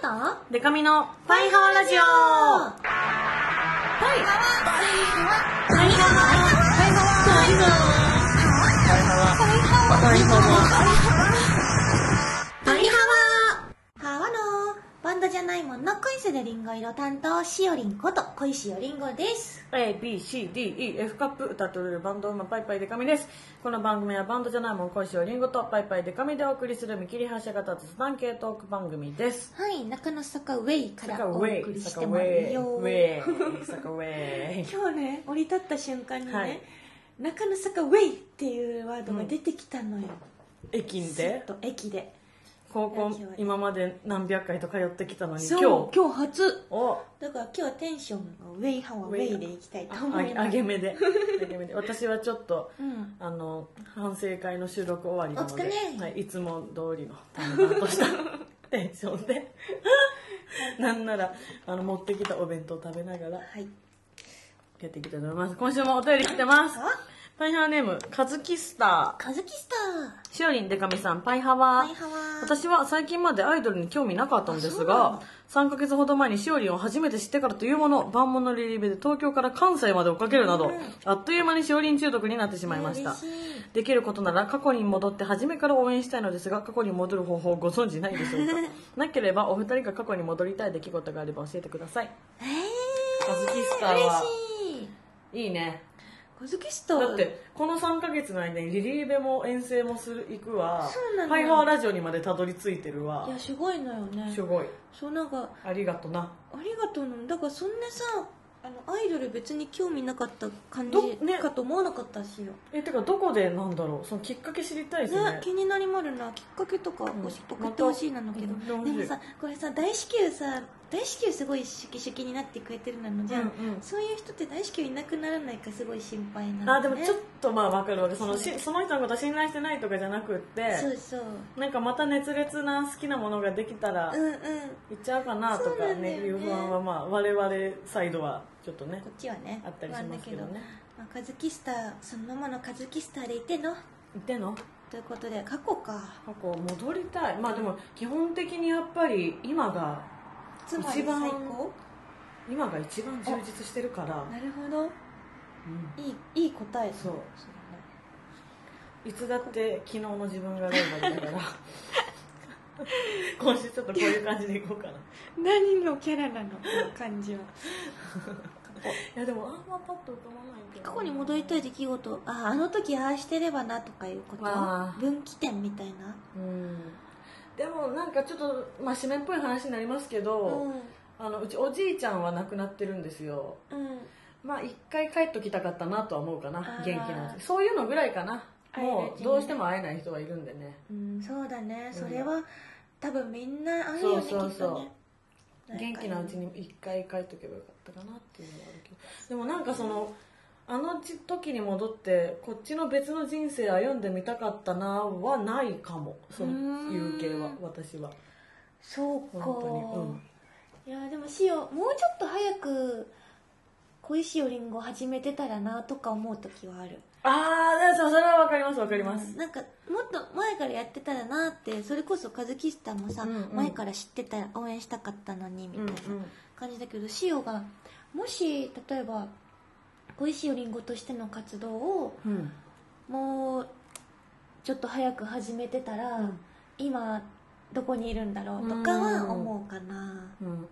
とデカミのパイハワラジオ。パイハワ。パイハワ。パイハワ。パイハワ。パイハワ。パンドじゃないもんの恋するリンゴ色担当しおりんこと恋しおりんごです。ABCDEF カップ歌っておるバンドウーマンパイパイデカミです。この番組はバンドじゃないもん恋しおりんごとパイパイデカミでお送りする見切り発車型雑談系トーク番組です。はい中野坂ウェイからお送りしてますェイよウェイ坂ウェイ。今日ね降り立った瞬間にね、はい。中野坂ウェイっていうワードが出てきたのよ、駅ずでっと駅で高校今まで何百回と通ってきたのに今日。今日初。お。だから今日はテンションがウェイハワウェイでいきたいとあ思います。あげめで。あげめで。私はちょっとうん。あの反省会の収録終わりなのではい、いつも通りの淡々とした テンションで なんならあの持ってきたお弁当食べながらはい。やっていきたいと思います。今週もお便り来てます。あパイハワネームカズキスタカズキスター。しおりんでかみさんパイハワ。パイハワ。私は最近までアイドルに興味なかったんですがの3ヶ月ほど前にしおりんを初めて知ってからというもの万物リリベで東京から関西まで追っかけるなど、うんあっという間にしおりん中毒になってしまいました。できることなら過去に戻って初めから応援したいのですが過去に戻る方法をご存知ないでしょうか？なければお二人が過去に戻りたい出来事があれば教えてください。えカズキスター、ーは。嬉しい。いいねカズキスだってこの3ヶ月の間にリリーベも遠征もする行くわ。そうなの。ハイハワラジオにまでたどり着いてるわ。いやすごいのよね。すごい。そうなんかありがとな。ありがとうのだからそんなさあのアイドル別に興味なかった感どね。じかと思わなかったしよ、えてかどこでなんだろう？そのきっかけ知りたいですね。ね気になりまるな。きっかけとかん。送ってほしいなのけど、またうんでもさこれさ大至急さ大至急すごいシュキシュキになってくれてるなのじゃん、うんうん。そういう人って大至急いなくならないかすごい心配なの、ね、あでもちょっとまあ分かる。わけそのしその人のこと信頼してないとかじゃなくってそうそう。なんかまた熱烈な好きなものができたらうんうん。行っちゃうかなとかねね。いう不安はまあ我々サイドはちょっとねこっちはねあったりしますけどね。まあ、カズキスターそのままのカズキスターでいての？行ってんの？ということで過去か。過去戻りたい。まあでも基本的にやっぱり今がつまり最一番高？今が一番充実してるから、なるほど。うん。いいいい答えそう。いつだって昨日の自分がライバルだから。今週ちょっとこういう感じでいこうかな。い何のキャラなの？この感じは。やでもあんまパッと浮かばないけど過去に戻りたい出来事。ああの時ああしてればなとかいうこと？分岐点みたいな？うんでもなんかちょっとまあ締めっぽい話になりますけど、あのうちおじいちゃんは亡くなってるんですよ。まあ一回帰っときたかったなとは思うかな元気なうちそういうのぐらいかな。もうどうしても会えない人はいるんでね。うん、そうだね。ん。それは、多分みんなあるよねそうそうそう。元気なうちに一回帰っとけばよかったかなっていうのはあるけど。でもなんかそのあの時に戻ってこっちの別の人生歩んでみたかったなはないかも。そういう系は私は。そうか。本いやでもしおもうちょっと早く恋しおりんご始めてたらなとか思う時はある。ああそれはわかりますわかります、なんかもっと前からやってたらなってそれこそカズキスタもさ、うんうん。前から知ってたら応援したかったのにみたいなうんうん。感じだけど、しおがもし例えば恋しおりんごとしての活動をうん。もうちょっと早く始めてたら、うん。今どこにいるんだろうとかは思うかな、うんうんうん。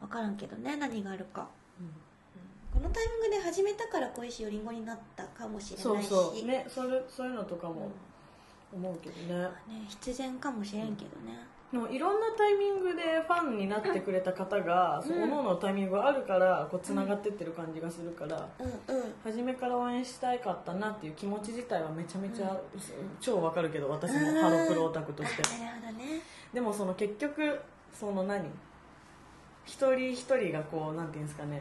分からんけどね何があるか。うん。このタイミングで始めたから恋しおりんごになったかもしれそうないし。そうねそれそういうのとかも思うけどね、ね必然かもしれんけどね、でもいろんなタイミングでファンになってくれた方が、うん。そののタイミングがあるからこうつながってってる感じがするから、うんうん。初めから応援したいかったなっていう気持ち自体はめちゃめちゃ、超わかるけど私もうん。ハロプロオタクとして。あなるほどね。でもその結局その何？一人一人がこうなんていうんですかね。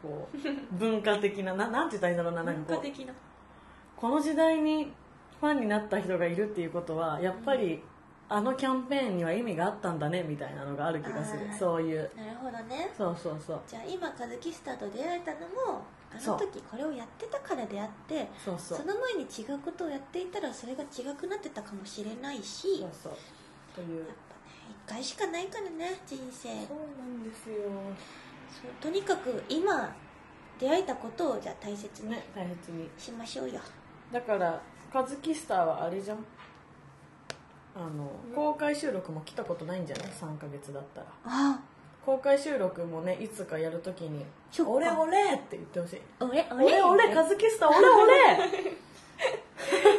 こう文化的なななんて言ったらいいんだろうななんかこう。文化的な。この時代にファンになった人がいるっていうことはやっぱり、あのキャンペーンには意味があったんだねみたいなのがある気がする。そういう。なるほどね。そうそうそう。じゃあ今カズキスターと出会えたのもあの時これをやってたからであってそうそう。その前に違うことをやっていたらそれが違くなってたかもしれないしそうそう。という。やっぱね回しかないからね人生。そうなんですよ。そうとにかく今出会えたことをじゃあ大切にね大切に。しましょうよ、だからカズキスターはあれじゃん？あの公開収録も来たことないんじゃない？3ヶ月だったら。あ。公開収録もねいつかやるときに「そっか俺俺!」って言ってほしい。俺「俺？俺カズキスター俺俺!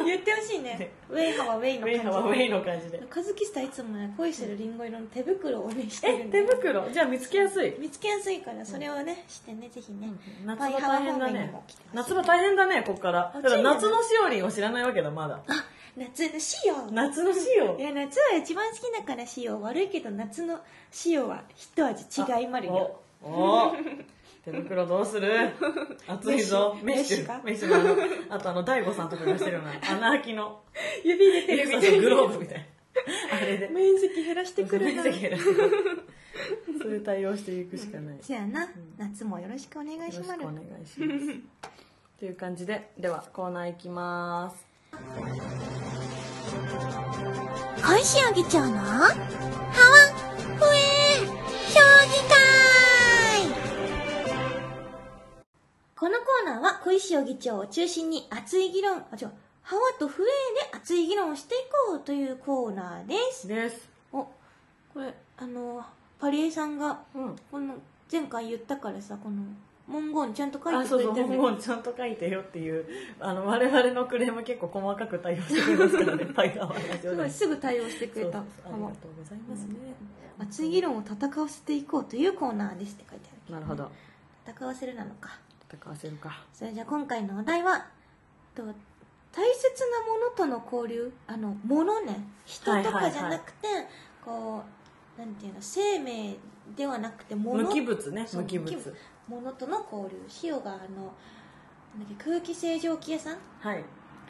言ってほしいね。ウェイハはウェイ」のウェイハはウェイの感じで。カズキスタいつもね恋するリンゴ色の手袋をねしてる。え手んで袋？じゃあ見つけやすい。見つけやすいからそれをねしてねぜひね、夏場大変だね。夏場大変だねこっから。だから夏のしおりんを知らないわけだまだ。あ夏のシオ夏のしお。いや夏は一番好きだからシオ悪いけど夏のシオは一味違いまるよ。おお 手袋どうする？暑いぞ。メッシュメッメッシュの。あのあとあの大悟さんとかがしてるような。穴開きの。指入れてる。みたいグローブみたいな。あれで。面積減らしてくるな。面積減らして。くるそういう対応していくしかない。よじゃあな、夏もよろしくお願いろしくおします願いします。という感じでではコーナーいきます。小石あげちゃうの？ハワーナーは小石尾議長を中心に熱い議論あ違うハワとフエで熱い議論をしていこうというコーナーです。です。おこれあのパリエさんがうん。この前回言ったからさこの文言ちゃんと書いあてそうそう文くれてるね言ちゃんと書いてよっていうあの我々のクレーム結構細かく対応してくれますからね。パイハワラジオですごいすぐ対応してくれた。そうそうありがとうございますね、熱い議論を戦わせていこうというコーナーですって書いてあるけなるほど。戦わせるなのか戦わせるか。それじゃあ今回のお題はと大切なものとの交流？あのものね。人とかじゃなくて、こうなんていうの生命ではなくてもの無機物ね。無機物。のとの交流。塩があのなんだっけ空気清浄機屋さん？はい。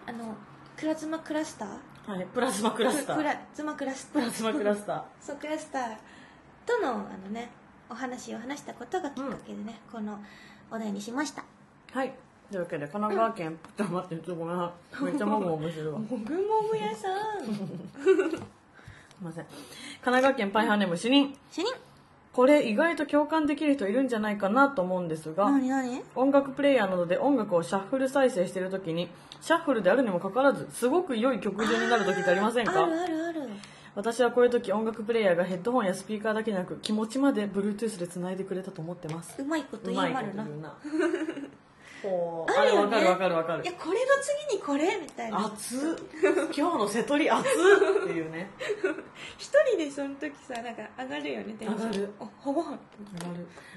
あのプラズマクラスター？はい。プラズマクラスター。プラズマクラスター。プラズマクラスター。そうクラスターとのあのねお話を話したことがきっかけでね、このお題にしました。はい。というわけで神奈川県ちょっと待ってちょっとごめんなさい。めっちゃもぐもぐしてるわすもぐもぐ屋さんい。ません神奈川県パイハーネーム主任主任これ意外と共感できる人いるんじゃないかなと思うんですが何何？音楽プレイヤーなどで音楽をシャッフル再生している時にシャッフルであるにもかかわらずすごく良い曲順になる時ってありませんか？あるあるある私はこういう時音楽プレイヤーがヘッドホンやスピーカーだけでなく気持ちまで Bluetooth で繋いでくれたと思ってます。うまいことう言いまるな。まいこと言うな。ほうあるよねあれわかるわかるわかる。いやこれの次にこれみたいな。熱っ。今日の瀬戸り熱っ。っていうね。一人でその時さなんか上がるよねテンション。上がる。あほぼ上がる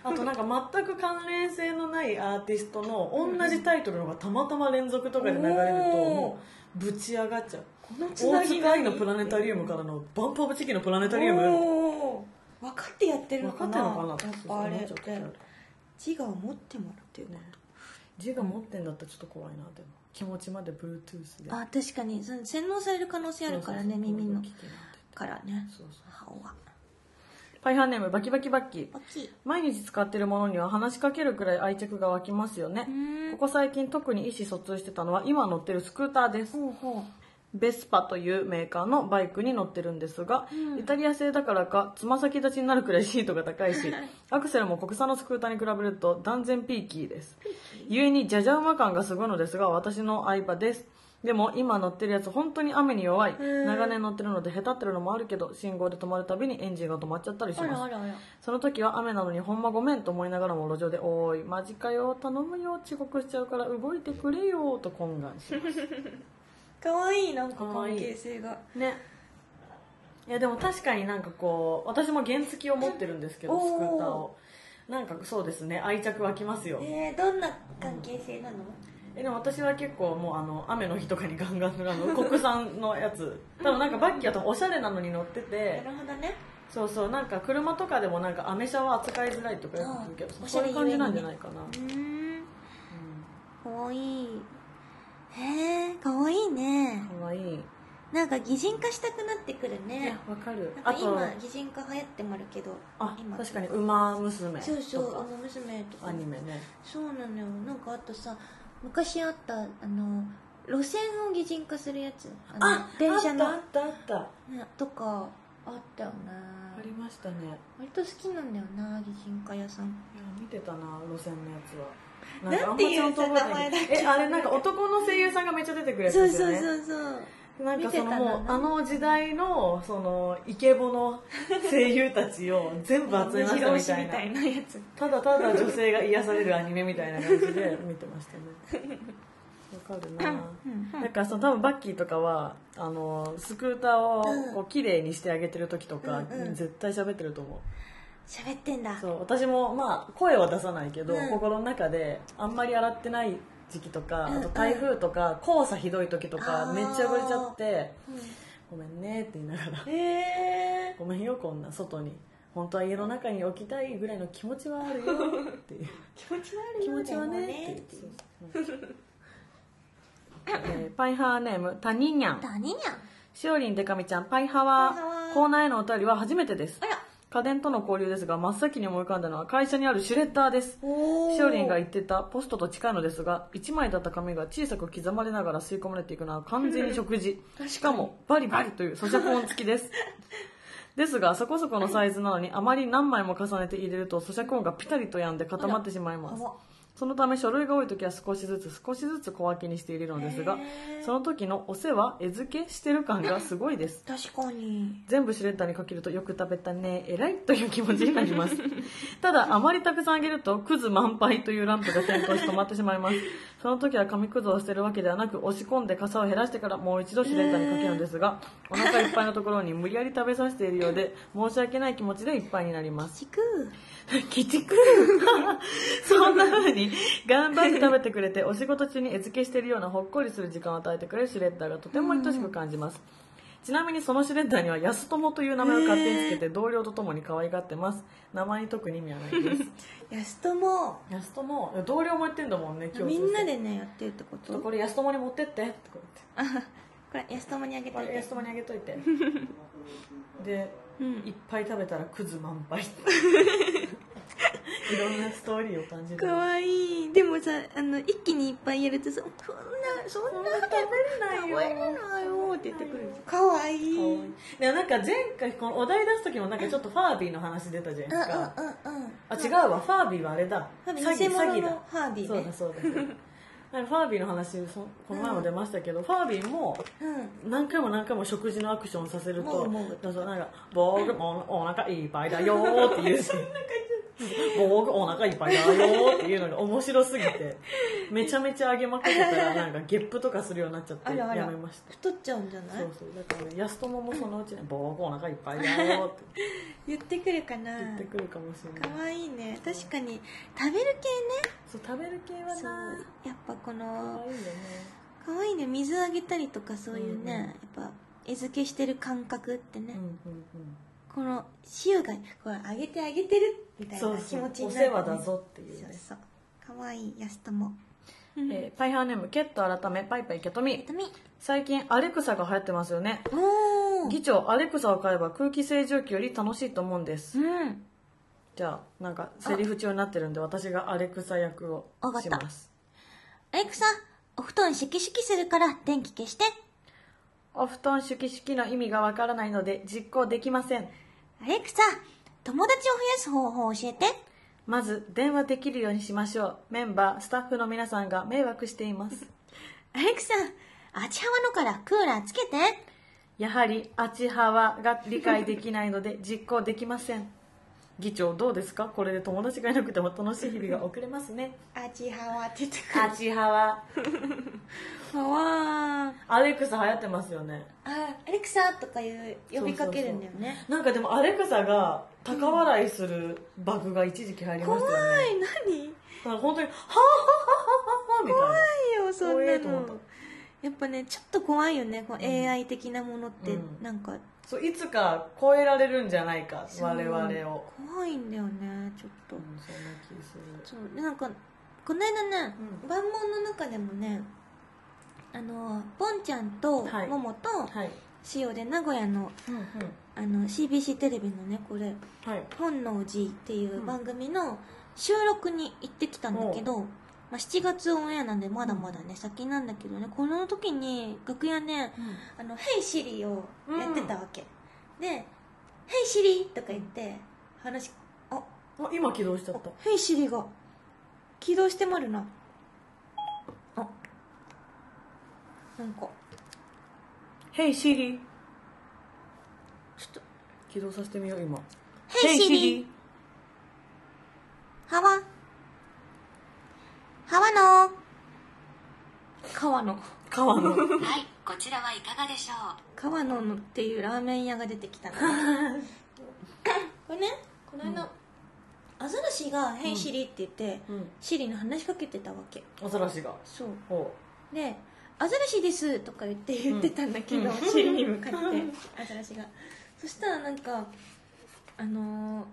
あとなんか全く関連性のないアーティストの同じタイトルのがたまたま連続とかで流れるともうぶち上がっちゃう。このつ大なぎ塚愛のプラネタリウムからのバンプオブチキンのプラネタリウム。おー。分かってやってるの分かな。かってんのかなやっぱあれって。自我を持ってもらうっていうね。字が持ってんだったらちょっと怖いなでも。気持ちまで Bluetooth で。あ確かに。その洗脳される可能性あるからねそうそうそう。耳の。からね。そうそう。歯はパイハーネームバキバキバッキー。大きい毎日使ってるものには話しかけるくらい愛着が湧きますよね。うーん。ここ最近特に意思疎通してたのは今乗ってるスクーターです。ほうほベスパというメーカーのバイクに乗ってるんですが、うん。イタリア製だからかつま先立ちになるくらいシートが高いしアクセルも国産のスクーターに比べると断然ピーキーです。故にジャジャ馬感がすごいのですが私の相場です。でも今乗ってるやつ本当に雨に弱い。ん。長年乗ってるのでへたってるのもあるけど信号で止まるたびにエンジンが止まっちゃったりします。その時は雨なのにほんまごめんと思いながらも路上で「おーいマジかよ頼むよ遅刻しちゃうから動いてくれよ」と懇願します かわいいなんか関係性が。ね。いやでも確かになんかこう私も原付きを持ってるんですけどスクーターを。なんかそうですね。愛着湧きますよ。えー、どんな関係性なの？えでも私は結構もうあの雨の日とかにガンガンあの 国産のやつ。多分なんかバッキーは多分おしゃれなのに乗ってて。なるほどね。そうそう。なんか車とかでもなんかアメ車は扱いづらいとかよく聞くけどうん。そういう感じなんじゃないかな、うーん。かわいいへえかわいいね。かわいい。なんか擬人化したくなってくるいねやわかる。あと今擬人化流行ってもあるけどあ今。確かに「ウマ娘」そうそうとかあの娘とか。アニメね。そうなのよ。なんかあとさ昔あったあの路線を擬人化するやつ。あの電車の。あったあったあった。ねとかあったよね。ありましたね。割と好きなんだよな擬人化屋さん。いや見てたな路線のやつはなんていう名前だっけえあれなんか男の声優さんがめっちゃ出てくるやつそうですよね。そうそうそうなんかそのもうあの時代のそのイケボの声優たちを全部集めましたみたいな。みたいなやつただただ女性が癒されるアニメみたいな感じで見てましたね。わかるな。うんなんかその多分バッキーとかはあのスクーターをこう綺麗にしてあげてる時とか、うんうん。絶対喋ってると思う喋ってんだ。そう私もまあ声は出さないけど、うん。心の中であんまり洗ってない時期とか、うんうんあと台風とか黄砂ひどい時とあかー。めっちゃ汚れちゃってうごめんねって言いながら。えごめんよこんな外に。本当は家の中に置きたいぐらいの気持ちはあるよっていう。気持ち悪いよ気持ちはねっていう。えーパイハーネームタニニャン。何にゃんしおりんでかみちゃんパイハワ。パイハワ。コーナーへのお便りは初めてです。あら家電との交流ですが真っ先に思い浮かんだのは会社にあるシュレッダーです。おしおりんが言ってたポストと近いのですが1枚だった紙が小さく刻まれながら吸い込まれていくのは完全に食事。しかもバリバリという咀嚼音付きです。ですがそこそこのサイズなのにあまり何枚も重ねて入れると咀嚼音がピタリと止んで固まってしまいますそのため書類が多い時は少しずつ少しずつ小分けにして入れるのですがその時のお世話絵付けしてる感がすごいです。確かに。全部シュレッダーにかけるとよく食べたね偉いという気持ちになります。ただあまりたくさんあげるとクズ満杯というランプが点灯し止まってしまいますその時は紙くずを捨てるわけではなく押し込んで傘を減らしてからもう一度シュレッダーにかけるのですがお腹いっぱいのところに無理やり食べさせているようで 申し訳ない気持ちでいっぱいになります。ちく鬼畜。そんな風に頑張って食べてくれてお仕事中に餌付けしているようなほっこりする時間を与えてくれるシュレッダーがとても愛しく感じます、ちなみにそのシュレッダーには安友という名前を勝手につけて同僚とともに可愛がってます。名前に特に意味はないです。安友安友同僚も言ってんだもんね今日みんなでねやってるってこと？とこれ安友に持ってって。ってこうやって。これ安友にあげて。これ安友にあげといて。で、うん。いっぱい食べたらクズ満杯。いろんなストーリーを感じるかわいい。でもさあの一気にいっぱいやるとさそんなそんな食べれないよ。食べれないよって言ってくる。かわいい。いもなんか前回このお題出す時もなんかちょっとファービーの話出たじゃないですか、うんうんうんうん。あ違うわ。ファービーはあれだ。詐欺詐欺だ。ファービーね。そうだそうだ。なんかファービーの話そこの前も出ましたけど、ファービーもうん。何回も何回も食事のアクションさせるとなんか「僕もお腹いっぱいだよ」って言うし 僕お腹いっぱいだよっていうのが面白すぎて。めちゃめちゃあげまくってたらなんかゲップとかするようになっちゃってやめました。太っちゃうんじゃない？そうそう。だからね安友もそのうちね「僕お腹いっぱいだよ」って。言ってくるかな。言ってくるかもしれない。かわいいね。確かに食べる系そう食べる系はねやっぱこ可の愛いよね。かわいいね。水あげたりとかそういうね、うんうん。やっぱ餌付けしてる感覚ってね、うんうんうん。この塩がこれあげてあげてるみたいそうそう。な気持ちおになる、世話だぞっていうね。そうそう。かわいいやすともえーパイハーネームケット改めパイパイケトミ。最近アレクサが流行ってますよね。議長アレクサを買えば空気清浄機より楽しいと思うんです。うん。じゃあなんかセリフ中になってるんで私がアレクサ役をしたます。アレクサお布団シャキシャキするから電気消して。お布団シュキシュキの意味がわからないので実行できません。アレクサ友達を増やす方法を教えて。まず電話できるようにしましょう。メンバースタッフの皆さんが迷惑しています。アレクサあちはわのからクーラーつけて。やはりあちはわが理解できないので実行できません議長どうですか？これで友達がいなくても楽しい日々が送れますね。あちはわって言ってあちはわくるわ アレクサ流行ってますよね。あアレクサとかいう呼びかけるんだよね。なんかでもアレクサが高笑いするバグが一時期入りま怖いしたよね、何？だから本当に「はあはあはあはあ」みたいな。怖いよそん怖ないのやっぱねちょっと怖いよねこう AI 的なものって。うん。なんかそういつか超えられるんじゃないか我々を、怖いんだよねちょっと。うん、そんな気する。そうでなんかこの間ねうん。万問の中でもねあのボンちゃんとはい。モモとはい。塩で名古屋のうんうん。あの CBC テレビのねこれはい「本能寺」っていう番組の収録に行ってきたんだけど、まあ、7月オンエアなんでまだまだね先なんだけどねこの時に楽屋ね「あのヘイシリ」をやってたわけ、で「ヘイシリ!」とか言って話ああ今起動しちゃった。ヘイシリが起動してまるな。あなんか「ヘイシリちょっと。起動させてみよう今「ヘイシリはわはわの川野。川野。はい、こちらはいかがでしょう？川野のっていうラーメン屋が出てきたの これねこの間、アザラシが「ヘイシリ」って言って、うん。シリに話しかけてたわけ。アザラシが？そう。おで「アザラシです」とか言って言ってたんだけど、うん。シリに向かってアザラシが。そしたらなんかあのー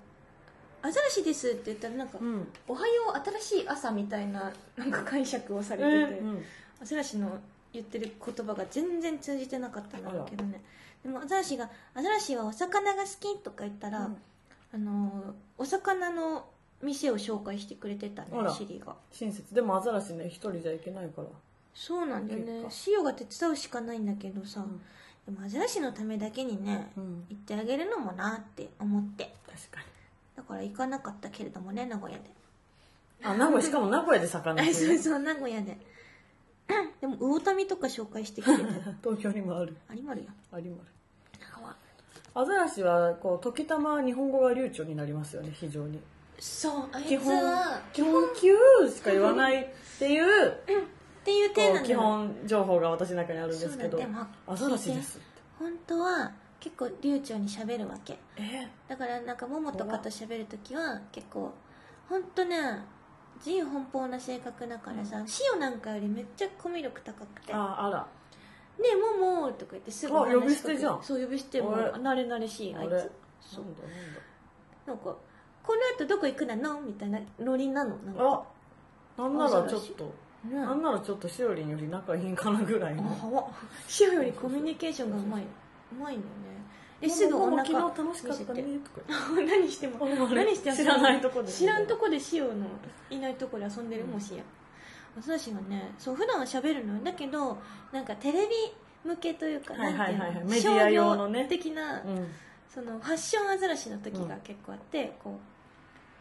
アザラシです」って言ったらなんか「うんおはよう新しい朝」みたいななんか解釈をされてて、うんアザラシの言ってる言葉が全然通じてなかったんだけどね。でもアザラシが「アザラシはお魚が好き」とか言ったら、うん。あのーお魚の店を紹介してくれてたねあら。シリが。親切。でもアザラシね一人じゃいけないから。そうなんだよね。結シオが手伝うしかないんだけどさ、うん。でもアザラシのためだけにね、うん。行ってあげるのもなって思って。確かにだから行かなかったけれどもね名古屋で。あ名古屋しかも名古屋で魚あってそうそう名古屋で。でも魚民とか紹介してくれて 東京にもある。ありまるよ。ありまる。川アザラシはこう時たま日本語が流暢になりますよね非常に。そうあいつ基本は基本「キュー」しか言わないっていう っていう基本情報が私の中にあるんですけど。アザラシです本当は結構流暢に喋るわけ。え？だからなんかモモとかと喋るときは結構本当ね自由奔放な性格だからさ、シオなんかよりめっちゃコミュ力高くて「ねああら。えモモ」とか言ってすぐあ話しかけ呼び捨てじゃん。そう呼び捨ても慣れ慣れしいあいつ。そう。なんだなんか「この後どこ行くなの?」みたいなノリなの？なんか。あなんならちょっとね。なんならちょっとしおりんより仲いいんかなぐらいあのはシオよりコミュニケーションがうまいうまいんだよね。ですぐお腹昨日楽しかったね。何しても。何しても知らないとこで知らんとこでシオのいないとこで遊んでるもしや。私がねそう普段は喋るのよ。だけどなんかテレビ向けというかはいはいはいはい。なんていうの？メディア用のね。商業的な、うん。そのファッションアザラシの時が結構あって、こ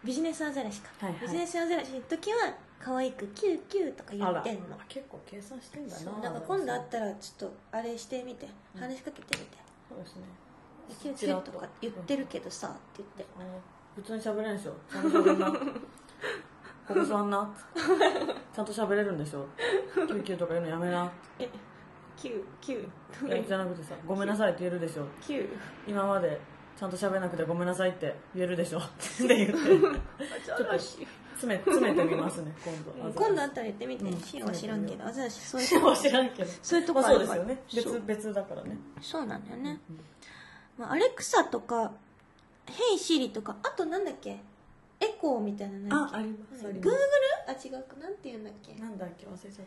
うビジネスアザラシか、はいはい。ビジネスアザラシの時は可愛くキューキューとか言ってんの。結構計算してんだな。そうだから今度会ったらちょっとあれしてみて。話しかけてみて。そうですね「キューキュー」とか言ってるけどさって言って。普通に喋れんでしょ。ちゃんと喋んなここ座んな。ちゃんと喋れるんでしょ。キューキューとか言うのやめな「えキューキュー」えじゃなくてさごめんなさいって言えるでしょ。キュー。今までちゃんと喋らなくてごめんなさいって言えるでしょ。って言って。アザラシ詰め詰めてみますね 今度今度会ったら言ってみて。うん。シオは知らんけどアザラシそういう。知らん知らんけど。そういうとこそうですよね。別別だからね。そうなんだよね、まあ、アレクサとか「ヘイシリ」とかあとなんだっけ？エコーみたいなあありますありグーグル？あ違うか。なんて言うんだっけ？なんだっけ？忘れちゃっ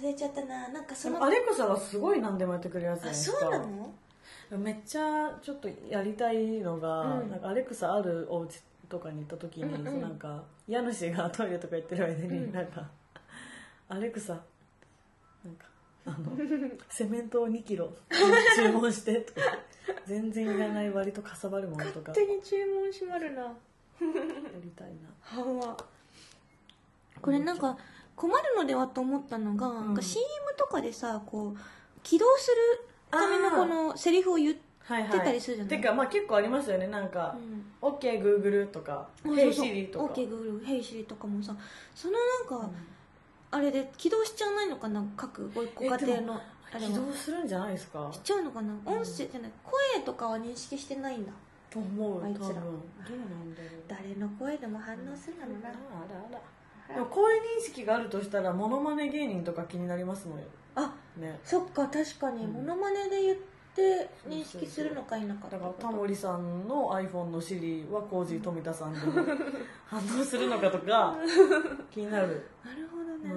忘れちゃったな。なんかそのアレクサはすごい何でもやってくれるやつあそうなの？めっちゃちょっとやりたいのが、うん。なんかアレクサあるお家とかに行った時に、うんうん。なんか家主がトイレとか行ってる間に、うん。なんかアレクサなんかあの セメントを2キロ 注文してとか全然いらない割とかさばるものとかや勝手に注文しまるな。りたいな。はわこれなんか困るのではと思ったのが、なんか CM とかでさこう起動するためのこのセリフを言ってはい出たりするじゃない？てかまあ結構ありますよね。なんか「OKGoogle」とか「うん HeySiri」とか、OK グールヘイシリとかもさそのなんか、あれで起動しちゃわないのかな？各ごご家庭のあれ起は動するんじゃないですか？しちゃうのかな？音声じゃない？声とかは認識してないんだ。と思うあいつら。なんだろう。誰の声でも反応するのな？あらあらでも声認識があるとしたらモノマネ芸人とか気になりますもん。あね。そっか確かに。うん。モノマネで言って認識するのか否かだからタモリさんの iPhone の Siri はコージー富田さんでも 反応するのかとか気になる、なるほどね、う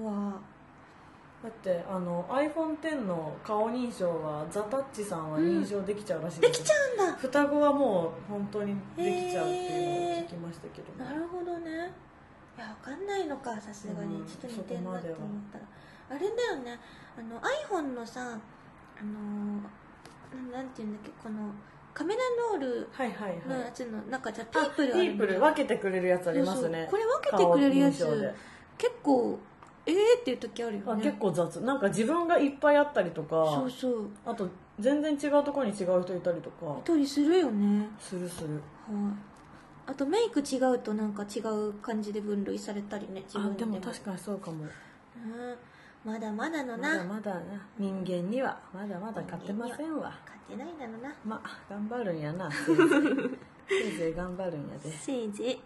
ん、は。わだってあの iPhone10 の顔認証はザ・タッチさんは認証できちゃうらしいでですきちゃうんだ。双子はもう本当にできちゃうっていうのを聞きましたけど。ねなるほどね。いやわかんないのかさすがに、うん。ちょっと似てんなって思ったら。あれだよね。あの iPhone のさあのなんなんていうんだっけこのカメラロールはいはいはい。のやつの中じゃテあィープルティープル分けててくれるやつありますね。これ分けてくれるやつ。結構えーっていう時あるよね。あ結構雑。なんか自分がいっぱいあったりとかそうそう。あと全然違うところに違う人いたりとか。いたりするよね。するする。はい。あとメイク違うとなんか違う感じで分類されたりね自あ分でも。確かにそうかも。うんまだまだのまなだまだな。人間にはまだまだ勝てませんわ。勝てないだろうな。まあ頑張るんやな。せいぜいせいぜい頑張るんやで。せいぜい。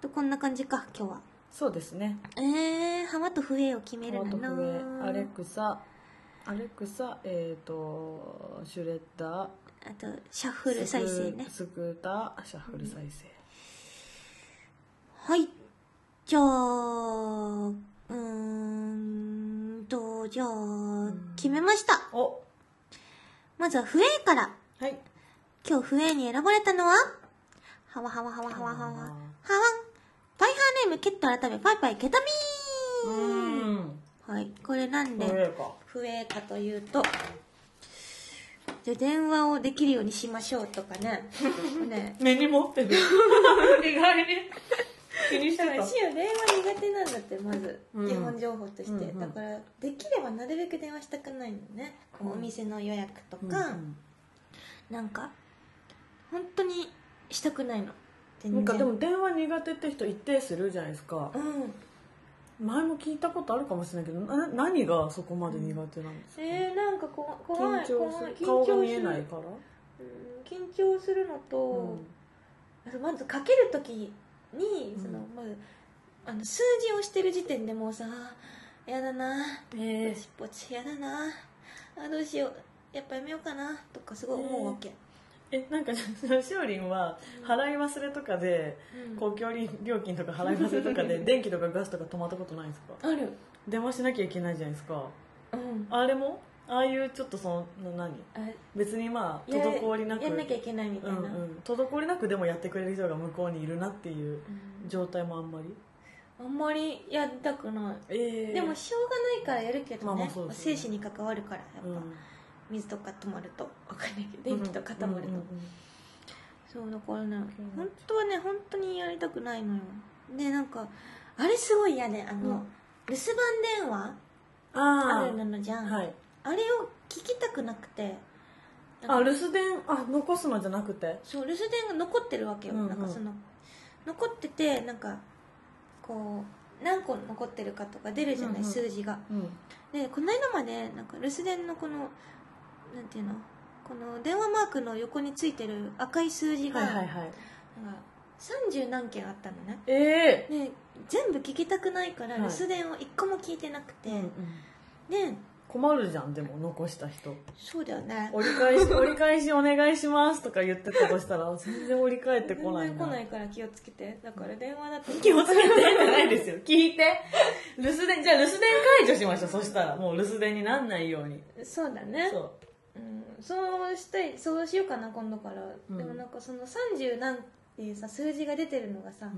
とこんな感じか今日は。そうですね。えー、浜と笛を決めるトのマト笛。アレクサ。アレクサえっ、とシュレッダー。あとシャッフル再生ね。スクーター。シャッフル再生、はい。じゃあうーんとじゃあ決めました。お。まずは笛から。はい。今日笛に選ばれたのは？はわはわはわはわはわはわんパイハーネームケット改めパイパイケタミうー。ンん。はい。これなんで笛かというとじゃあ電話をできるようにしましょうとかね。ね。目に持ってる。意外に気に電話苦手なんだってまず、うん。基本情報として、うんうん。だからできればなるべく電話したくないのね、お店の予約とか、うんなんか本当にしたくないの。なんかでも電話苦手って人一定数いるじゃないですか。うん。前も聞いたことあるかもしれないけどな何がそこまで苦手なんですか、えー、なんかこ怖い緊張する顔が見えないから？うん緊張するのと、うん。あとまずかける時にうん。その、まずあの数字をしてる時点でもうさやだなえ。ポチポチやだなあどうしようやっぱやめようかなとかすごい思うわけ、え。なんかしおりんは払い忘れとかでうん。公共料金とか払い忘れとかで電気とかガスとか止まったことないんですか？ある。電話しなきゃいけないじゃないですか。うん。あれも？ああいうちょっとそのな何？あ別にまあや滞りなく。やんなきゃいけないみたいな、うんうん、滞りなくでもやってくれる人が向こうにいるなっていううん。状態もあんまり？あんまりやりたくない。ええ。でもしょうがないからやるけどね,、まあまあそうですよね。生死に関わるからやっぱ、うん。水とか止まると。わかんないけど電気とか止まると、うんうんうんそうだからねうん本当はね本当にやりたくないのよ。でなんかあれすごい嫌であの、うん。留守番電話ああるのじゃん、あはいあれを聞きたくなくて。あ留守電あ残すのじゃなくて？そう留守電が残ってるわけよ、うんうん。なんかその残っててなんかこう何個残ってるかとか出るじゃない、うんうん。数字が。うん。でこの間までなんか留守電のこのなんていうの？この電話マークの横についてる赤い数字が、はいはいはい。なんか30何件あったのね。ええで全部聞きたくないからはい。留守電を1個も聞いてなくて、うんうん。で困るじゃんでも残した人。そうだよね。折り返し 折り返しお願いしますとか言ってたとしたら全然折り返ってこない全然来ないから気をつけて。だから電話だと。気をつけてじゃないですよ。聞いて。留守電じゃあ留守電解除しましょう。そしたらもう留守電になんないように。そうだね。そう。うん、そうしたいそうしようかな今度から、うん。でもなんかその30何っていうさ数字が出てるのがさ、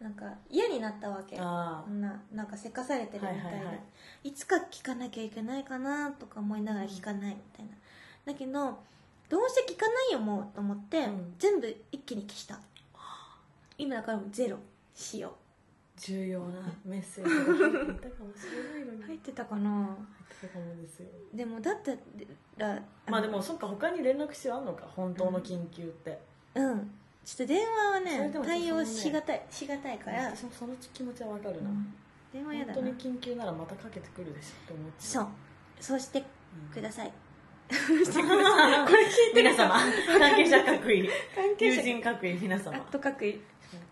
なんか嫌になったわけ。ななんかせかされてるみたいで、はいいはいはい。つか聞かなきゃいけないかなとか思いながら聞かないみたいな。だけどどうせ聞かないよもうと思って、うん。全部一気に消した。今だからもうゼロ。しよ重要なメッセージが入っていたかもしれないのに。う入ってたかな。入ってたかもですよ。でもだったらまあでもそっか他に連絡手あんのか。本当の緊急って、うんちょっと電話はね対応しがたいしがたいから、私もその気持ちはわかるな、うん。電話やだな。本当に緊急ならまたかけてくるでしょって思っちゃそう。そうしてください、これ聞いて皆様。関係者各位。関係者。友人各位皆ア様。ット各位。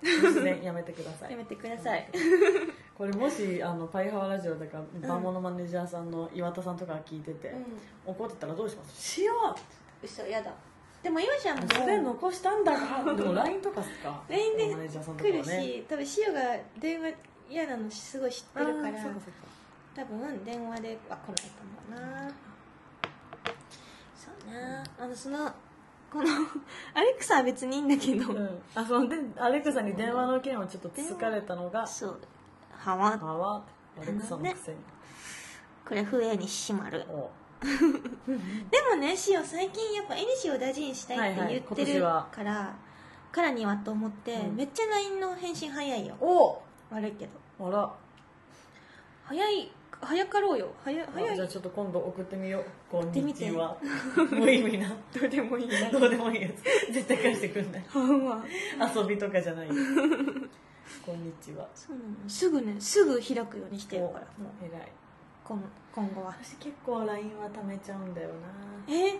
突然やめてください。やめてください。これもしあのパイハワラジオとかバモのマネージャーさんの岩田さんとかが聞いてて、う怒ってたらどうします？しよう。嘘やだでも今じゃんそれ残したんだから でも LINE とかっすか？LINE で来るし多分シオが電話嫌なのすごい知ってるから多分電話では来ないと思うな。そうな。あのそのこの アレクサは別にいいんだけど、うん、あそのでアレクサに電話の件をちょっとつつかれたのがそう。はわ「はわ」アレクサのくせに。これ笛に閉まる。お でもねシオ最近やっぱ絵にしを大事にしたいって言ってはいはいはから、からにはと思って、うん。めっちゃ LINE の返信早いよ。お悪いけどあら。早い早かろうよ。早い早い。じゃあちょっと今度送ってみよう。こんにちは。無意味な。どうでもいい。などうでもいいやつ。絶対返してくんない。遊びとかじゃない。よこんにちは。そうなの。すぐねすぐ開くようにしてるから。もう偉い今今後は。私結構 LINE は貯めちゃうんだよな。え？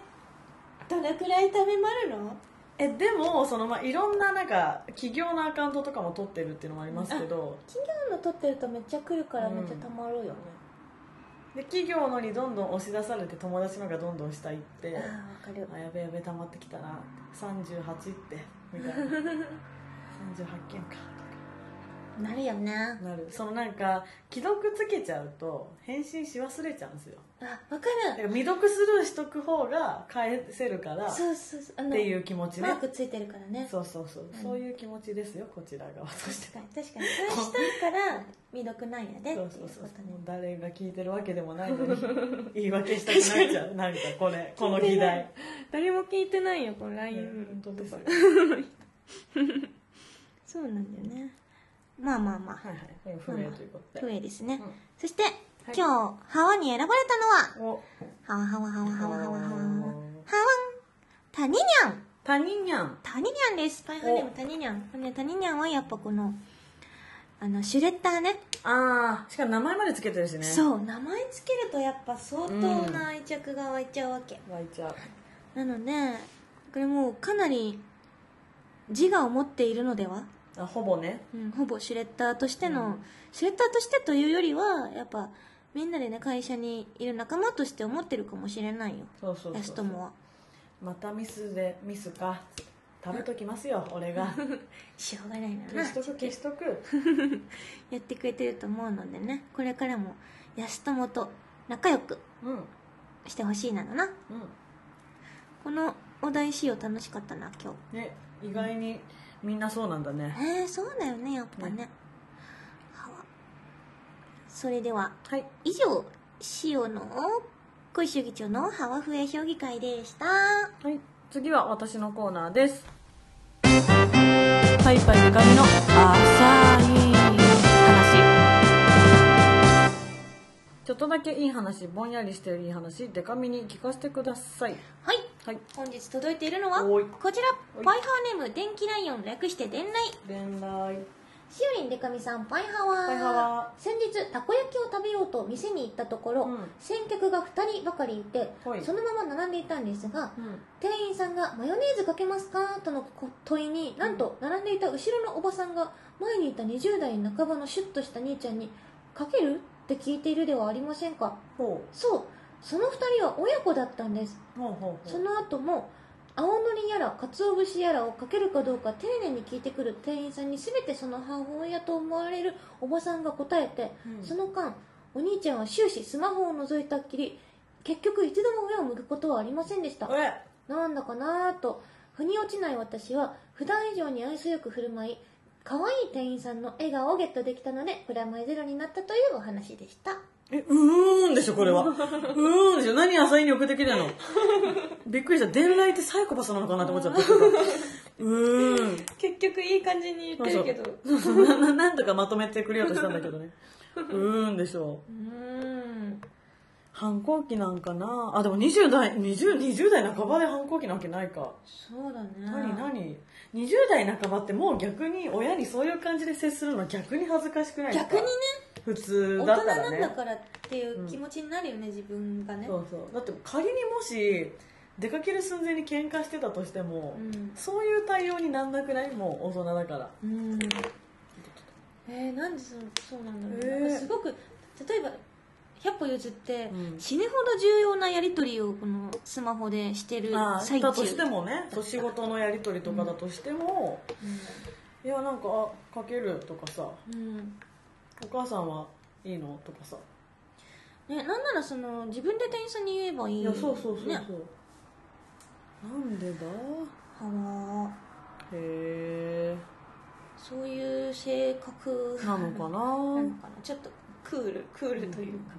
どれくらい食べまるの？えでもその、まあ、いろんななんか企業のアカウントとかも取ってるっていうのもありますけど。企業の撮ってるとめっちゃ来るからめっちゃたまるよね、で企業のにどんどん押し出されて友達のがどんどん下行って。ああわかる。あやべやべ溜まってきたな。38ってみたいな。38件かなるよねなる。そのなんか既読つけちゃうと返信し忘れちゃうんですよ。あわかだから未読スルーしとく方が返せるからるっそうそうそう。あのていう気持ちね。マークついてるからね。そうそうそう、そういう気持ちですよこちら側として。確かに。確かに。そうしたいから未読なんやで。そうそうそう。誰が聞いてるわけでもないのに 言い訳したくなっちゃう。なんかこれこの議題。誰も聞いてないよこのね LINE 本当ですよそうなんだよねまあまあまあ。はいはい。不明ということで。不明ですね。そして、今日、ハワに選ばれたのは、ハワハワハワハワハワハワハワン、タニニャン。タニニャン。タニニャンです。パイハネムタニニャン。タニニャンはやっぱこの、あの、シュレッダーね。ああ、しかも名前まで付けてるしね。そう、名前付けるとやっぱ相当な愛着が湧いちゃうわけ。湧いちゃう。なので、これもうかなり自我を持っているのではあほぼね。うん、ほぼシュレッダーとしての、うん。シュレッダーとしてというよりはやっぱみんなでね会社にいる仲間として思ってるかもしれないよ。そうそうそう安友は。またミスでミスか。食べときますよ 俺が。しょうがないな。消しとく消しとく。やってくれてると思うのでねこれからも安友と仲良くうん。うんしてほしいなのな。このお題仕様楽しかったな今ね意外にみんなそうなんだね。日えー、そうだよねやっぱね。ね。それでははい。以上塩の小石議長のハワフエ評議会でした。はい。次は私のコーナーです。パイパイデカミの浅い話。ちょっとだけいい話ぼんやりしてるいい話デカミに聞かせてください。はいはい。本日届いているのはこちら。パイハーネーム電気ライオン略して伝来しおりんでかみさんパイハワー。パイハワ先日たこ焼きを食べようと店に行ったところ、うん。先客が2人ばかりいてはい。そのまま並んでいたんですがうん。店員さんが「マヨネーズかけますか?」との問いになんと並んでいた後ろのおばさんが前にいた20代半ばのシュッとした兄ちゃんに「かける?」って聞いているではありませんか？ほそうその2人は親子だったんです。その後も青のりやら鰹節やらをかけるかどうか丁寧に聞いてくる店員さんに全てその母親と思われるおばさんが答えて、うん。その間お兄ちゃんは終始スマホを覗いたっきり結局一度も上を向くことはありませんでした。えなんだかなぁと腑に落ちない私は普段以上に愛想よく振る舞い可愛い店員さんの笑顔をゲットできたのでプラマイゼロになったというお話でしたえうーんでしょこれは。うーんでしょ。何浅いに送ってきてんの？びっくりした。伝来ってサイコパスなのかなって思っちゃった。うーん。結局いい感じに言そうそうそうそう。ななんとかまとめてくれようとしたんだけどね。うーんでしょ。うーん。反抗期なんかな？あでも20代 20, 20代半ばで反抗期なわけないか。そうだね。何何？20代半ばってもう逆に親にそういう感じで接するの逆に恥ずかしくないですか？逆にね普通大人だったらね。なんだからっていう気持ちになるよね、自分がね。そうそう。だって仮にもし出かける寸前に喧嘩してたとしても、うん。そういう対応になんなくない？もう大人だから。うん。えー、なんでそそうなんだろう、えー。なんかすごく例えば100歩譲って、うん。死ぬほど重要なやり取りをこのスマホでしてるあ最中。だとしてもね仕事のやり取りとかだとしても、いやなんかあかけるとかさ。うん、うんお母さんはいいの？とかさ、ね、なんならその自分で店員さんに言えばいいいやそうそうそうそう、ね、なんでだ？はわへえ。そういう性格なのかな？なのかな？ちょっとクールクールというか、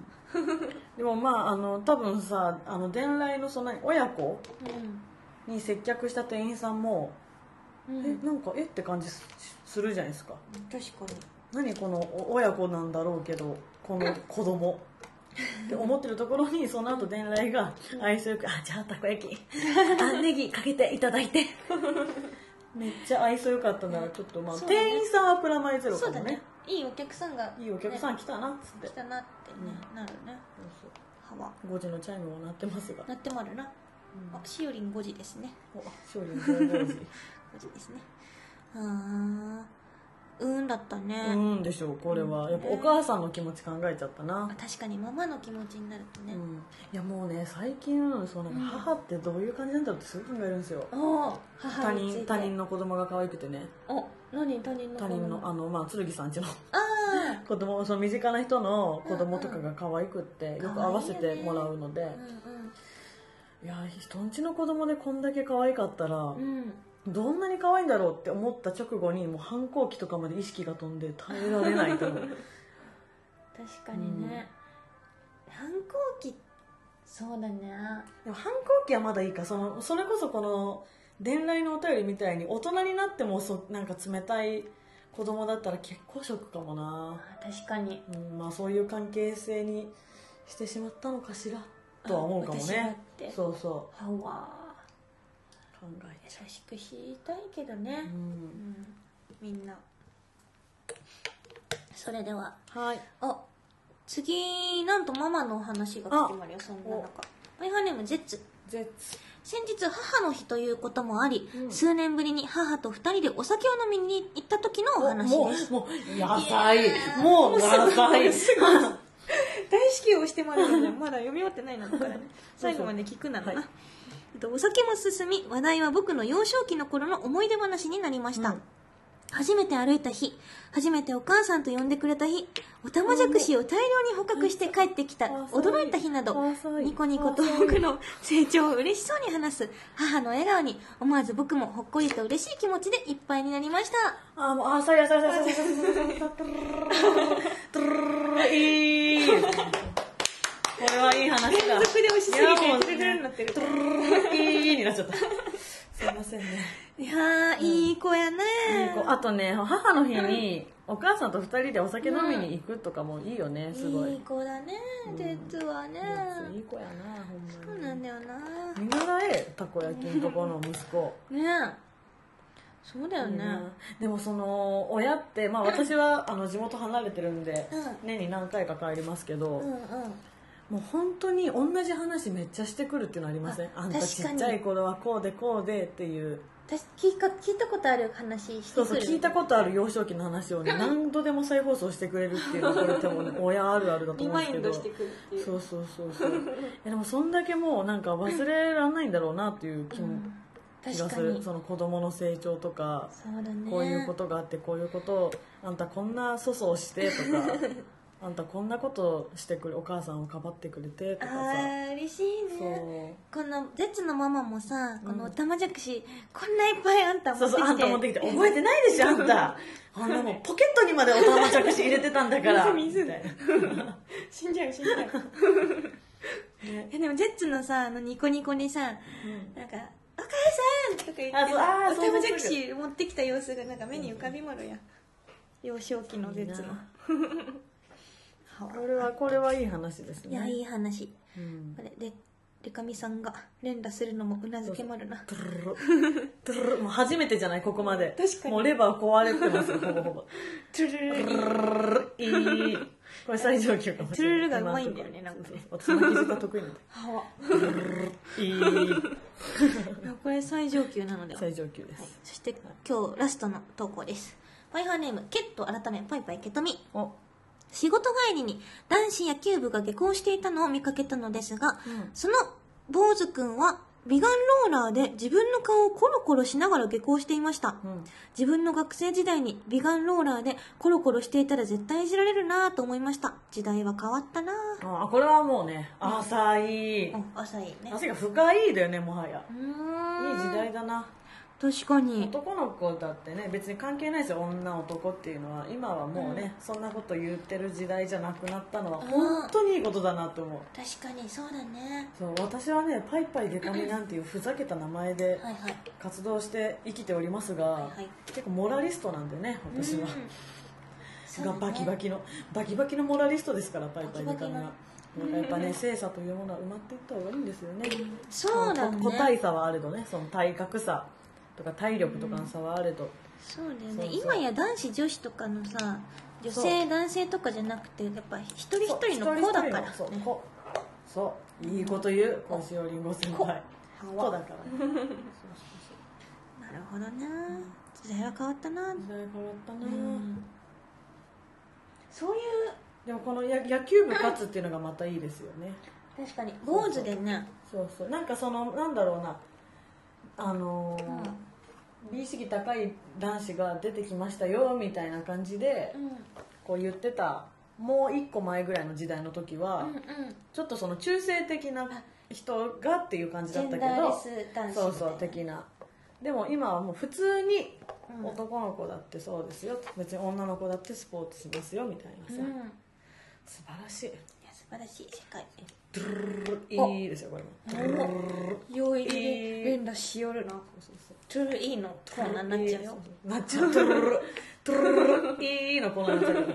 でもまああの多分さあの伝来のその親子に接客した店員さんも、うん、えなんかえ？って感じすするじゃないですか。確かに何このお親子なんだろうけどこの子供。って思ってるところにその後伝来が愛想よく「あじゃあたこ焼き。あネギかけていただいて」めっちゃ愛想よかったならちょっとまあ、そうだね。店員さんはプラマイゼロそうだね。いいお客さんがいいお客さん来たな。っつって、来たなってね、なるね。はそう。5時のチャイムも鳴ってますが。なってもあるな、あしおりん5時ですね。お勝利の5 5時。ですね。ああうーんだったね、うんでしょうこれは。やっぱお母さんの気持ち考えちゃったな。あ確かにママの気持ちになるとね、うん、いやもうね最近そうなん。か母ってどういう感じなんだろうってすごい考えるんですよ、他人他人の子供が可愛くてね。お何他人の他人のああのまあ剣さんちのあ 子供その身近な人の子供とかが可愛くってんよく合わせてもらうので、ーうんいや人んちの子供でこんだけ可愛かったら、うんうんどんなに可愛いんだろうって思った直後にもう反抗期とかまで意識が飛んで耐えられないと思う。確かにね、反抗期そうだね。でも反抗期はまだいいかそのそれこそこの伝来のお便りみたいに大人になってもそなんか冷たい子供だったら結構ショックかもな、あ確かに。うんまあ、そういう関係性にしてしまったのかしらとは思うかもね。て。そうそはわう考えて優しくしいたいけどね、ううん。ん、みんな。それでは。はい。あ次なんとママのお話が来てまるよそんな中。マイハーネームゼッツ絶先日母の日ということもあり、うん。数年ぶりに母と二人でお酒を飲みに行った時のお話もです。うもう野菜もう野菜大至急をしてまるのでまだ読み終わってないのだからね最後まで聞くならな、はいとお酒も進み話題は僕の幼少期の頃の思い出話になりました、うん。初めて歩いた日初めてお母さんと呼んでくれた日おたまじゃくしを大量に捕獲して帰ってきたあ驚いた日などニコニコと僕の成長を嬉しそうに話す母の笑顔に思わず僕もほっこりと嬉しい気持ちでいっぱいになりました。あもうあさいやさいさいさいさいさいいいこれはいい話だ。連続で押しすぎていやもうトゥルルルになってる。いいになっちゃったすいませんね。いやーいい子やね。あとね母の日にお母さんと二人でお酒飲みに行くとかもいいよねすごい。いい子だね実はね。いい子やなほんそうまになんだよな。見習えたこ焼きのとこの息子。ねそうだよね。でもその親って、まあ、私はあの地元離れてるんで、うん。年に何回か帰りますけど、うんうんもう本当に同じ話めっちゃしてくるっていうのありません？ああんたちっちゃい頃はこうでこうでっていう。私聞いか聞いたことある話してそうそう聞いたことある幼少期の話をね 何度でも再放送してくれるっていうのはこれ多分親あるあるだと思うんですけど。そうそうそうそう。でもそんだけもうなんか忘れられないんだろうなっていう気も、うん気がする。その子供の成長とかね。こういうことがあってこういうことをあんたこんな粗相してとか あんたこんなことしてくれお母さんをかばってくれてとかあさー嬉しいそねう。このゼッツのママもさこうん。のおたまじゃくしこんないっぱいあんた持そうってきて。そうあんた持ってきて。覚えてないでしょ あんた。あんなもんポケットにまでおたまじゃくし入れてたんだから。水みたいな死んじゃう死んじゃう。ね。えでもゼッツのさあのニコニコにさうん。なんか「お母さん!」とか言ってあそうおたまじゃくし持ってきた様子がなんか目に浮かびまるや。ん幼少期のゼッツの。はこれはこれはいい話ですね。いやいい話。うん。これでデカミさんが連打するのもうなずけまるなもう初めてじゃない？ここまで。確かに。もうレバー壊れてますよ ほぼほぼ。トゥルルルトゥルルルル。いいこれ最上級かもしれない。トゥルルルがうまいんだよねなんか私巻き舌得意なんだはわトゥルルルル。いい。これ最上級なので。は最上級です。そして今日ラストの投稿です。パイハーネームケット改めパイパイケトミ。お仕事帰りに男子野球部が下校していたのを見かけたのですが、うん。その坊主くんは美顔ローラーで自分の顔をコロコロしながら下校していました、うん。自分の学生時代に美顔ローラーでコロコロしていたら絶対いじられるなぁと思いました。時代は変わったな。ぁあこれはもうね浅い。うん浅いね。汗が深いだよねもはや。いい時代だな確かに。男の子だってね別に関係ないですよ。女男っていうのは。今はもうね、そんなこと言ってる時代じゃなくなったのはうん。本当にいいことだなと思う、確かにそうだね。そう私はねパイパイデカミなんていうふざけた名前で活動して生きておりますが、はいはい。結構モラリストなんでね私は、うん。がね。バキバキのバキバキのモラリストですからパイパイデカミがバキバキの。だからやっぱね性差というものは埋まっていった方がいいんですよね、そうだね。個体差はあれどね。その体格差とか体力とかの差はあれど、そうだよね。今や男子女子とかのさ女性男性とかじゃなくてやっぱ一人一人の子だから。ねそう。子そう。いいこと言う。小塩りんご先輩。子だから。なるほどね時代は変わったな、時代変わったな、うん。そういう。でもこのや野球部勝つっていうのがまたいいですよね。確かに。坊主でね。そうそう。なんかそのなんだろうな。あのー美意識高い男子が出てきましたよみたいな感じでうん。こう言ってたもう一個前ぐらいの時代の時は、うんうん。ちょっとその中性的な人がっていう感じだったけどそうそう的な。でも今はもう普通にうん。男の子だってそうですよ。別に女の子だってスポーツしますよみたいなさ、素晴らしい。素晴らしい世界。いいですよこれも。用意いい連打しよるな。トゥルいいのコーナーになっちゃうよ。なっちゃう。トゥルトゥルルルルいいのこのなっちゃう。から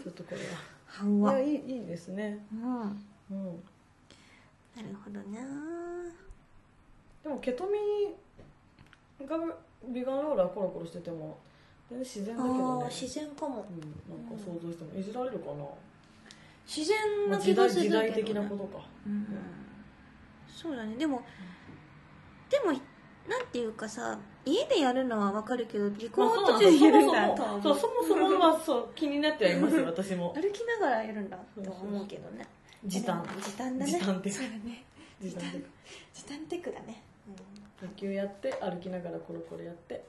ちょっとこれは。わはいやいいいいですね。うん。うん。なるほどな。でもケトミがビガンローラーコロコロしてても全然自然だけど自然かも。うん、なんか想像しても。いじられるかな、自然まあ、な気がするけど、ね、時代的なことか。うん。そうだね。でもでもなんていうかさ家でやるのはわかるけど離まあ婚途中でやるんだうそもそもそう。そもそもはそう気になってはいますよ 私も。歩きながらやるんだとは思うけどね。時短。時短だね。時短テクそうだね。時短時短。テクだね、野球やって歩きながらコロコロやって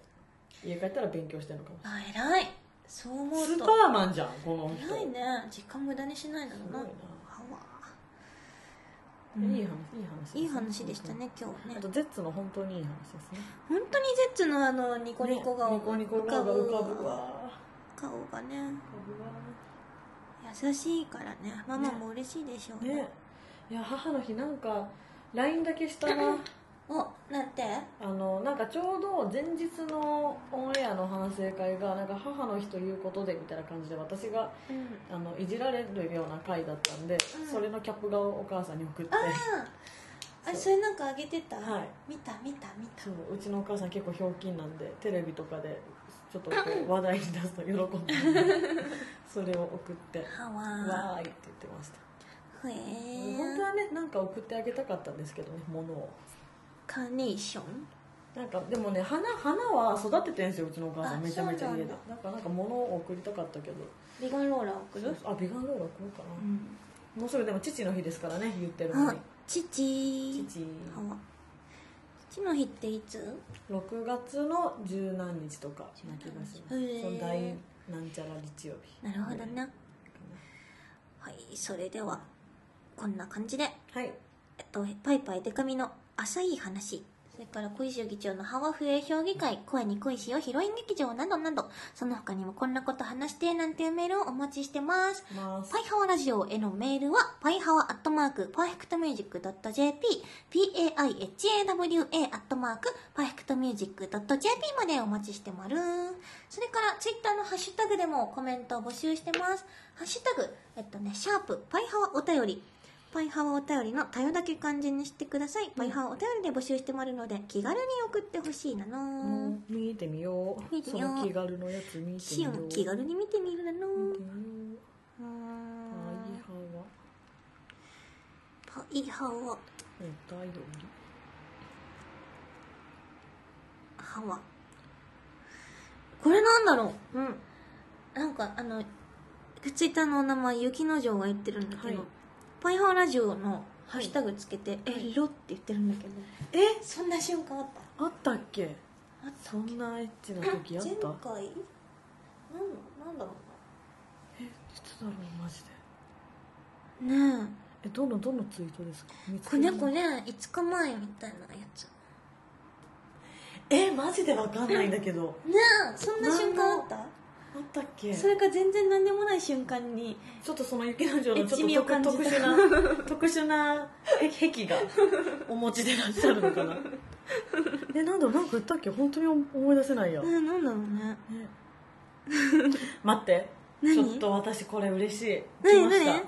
家帰ったら勉強してるのかも。あ偉いそう思うと。スーパーマンじゃんこの人。偉いね。時間無駄にしないのな。すごいいい話いい話いい話でしたね今日ね。あとゼッツの本当にいい話ですね。本当にゼッツのあのニコニコ顔ねニコニコ顔が浮かぶわ。顔がね。優しいからね。ママも嬉しいでしょうね。ね。いや母の日なんか LINE だけしたな おなんて。あのなんかちょうど前日のオンエアの反省会がなんか母の日ということでみたいな感じで私がうん。あのいじられるような回だったんで、うん。それのキャップ画をお母さんに送って。あそれなんかあげてた、はい。見た見た見た。そううちのお母さん結構ひょうきんなんでテレビとかでちょっとこう 話題に出すと喜んで それを送って「はわわーい」って言ってました。へえ本当はねなんか送ってあげたかったんですけどね物をカーネーション？なんかでもね花花は育ててんすようちのお母さあんめちゃめちゃ家で。なんなんかなんか物を送りたかったけど。ビガンローラー送る？あビガンローラー送ろうかな、うん。もうすぐでも父の日ですからね言ってるのあに父。父父の日っていつ？6月の十何日とかな気がします。へー。その大なんちゃら日曜日。なるほどねはいそれではこんな感じで。はい。えっと、ぱいぱいでか美の浅い話、それから恋汐議長のハワフエ評議会、声に恋しよヒロイン劇場などなど、その他にもこんなこと話してなんていうメールをお待ちしてます。ますぱいはわラジオへのメールは、パイハワアットマーク、パーフェクトミュージック .jp、p-a-i-h-a-w-a アットマーク、パーフェクトミュージック .jp までお待ちしてまる。それから、ツイッターのハッシュタグでもコメントを募集してます。ハッシュタグ、えっとね、シャープ、パイハワお便り。パイハワお便りのたよだけ漢字にしてください。パイハワお便りで募集してもらうので、気軽に送ってほしいなの。見てみよう。見てみよう。気軽のやつ見てみよう。ン気軽に見てみるなの。パイハワ。お便りハワ。これなんだろう。うん。なんかあのツイッターのお名前雪之丞が言ってるんだけど、はいパイハワラジオのハッシュタグつけて「えロ」って言ってるんだけど。えそんな瞬間あった？あったっけ？あったそんなエッチな時あっ前た回？なんなんだろえいつだろうマジで。ねえ。どのどのツイートですか？見えこけるこれ5日前みたいなやつ。えマジでわかんないんだけど。ねえそんな瞬間あった？あったっけ？それか全然何でもない瞬間にちょっとその雪の城のち一味をょっと感じた。特 特殊な特殊な癖がお持ちでいらっしゃるのかな？えなんだろうなんか言ったっけ？本当に思い出せないや、ねえなんだろうね。待って。何？ちょっと私これ嬉しい。何？来ました。何？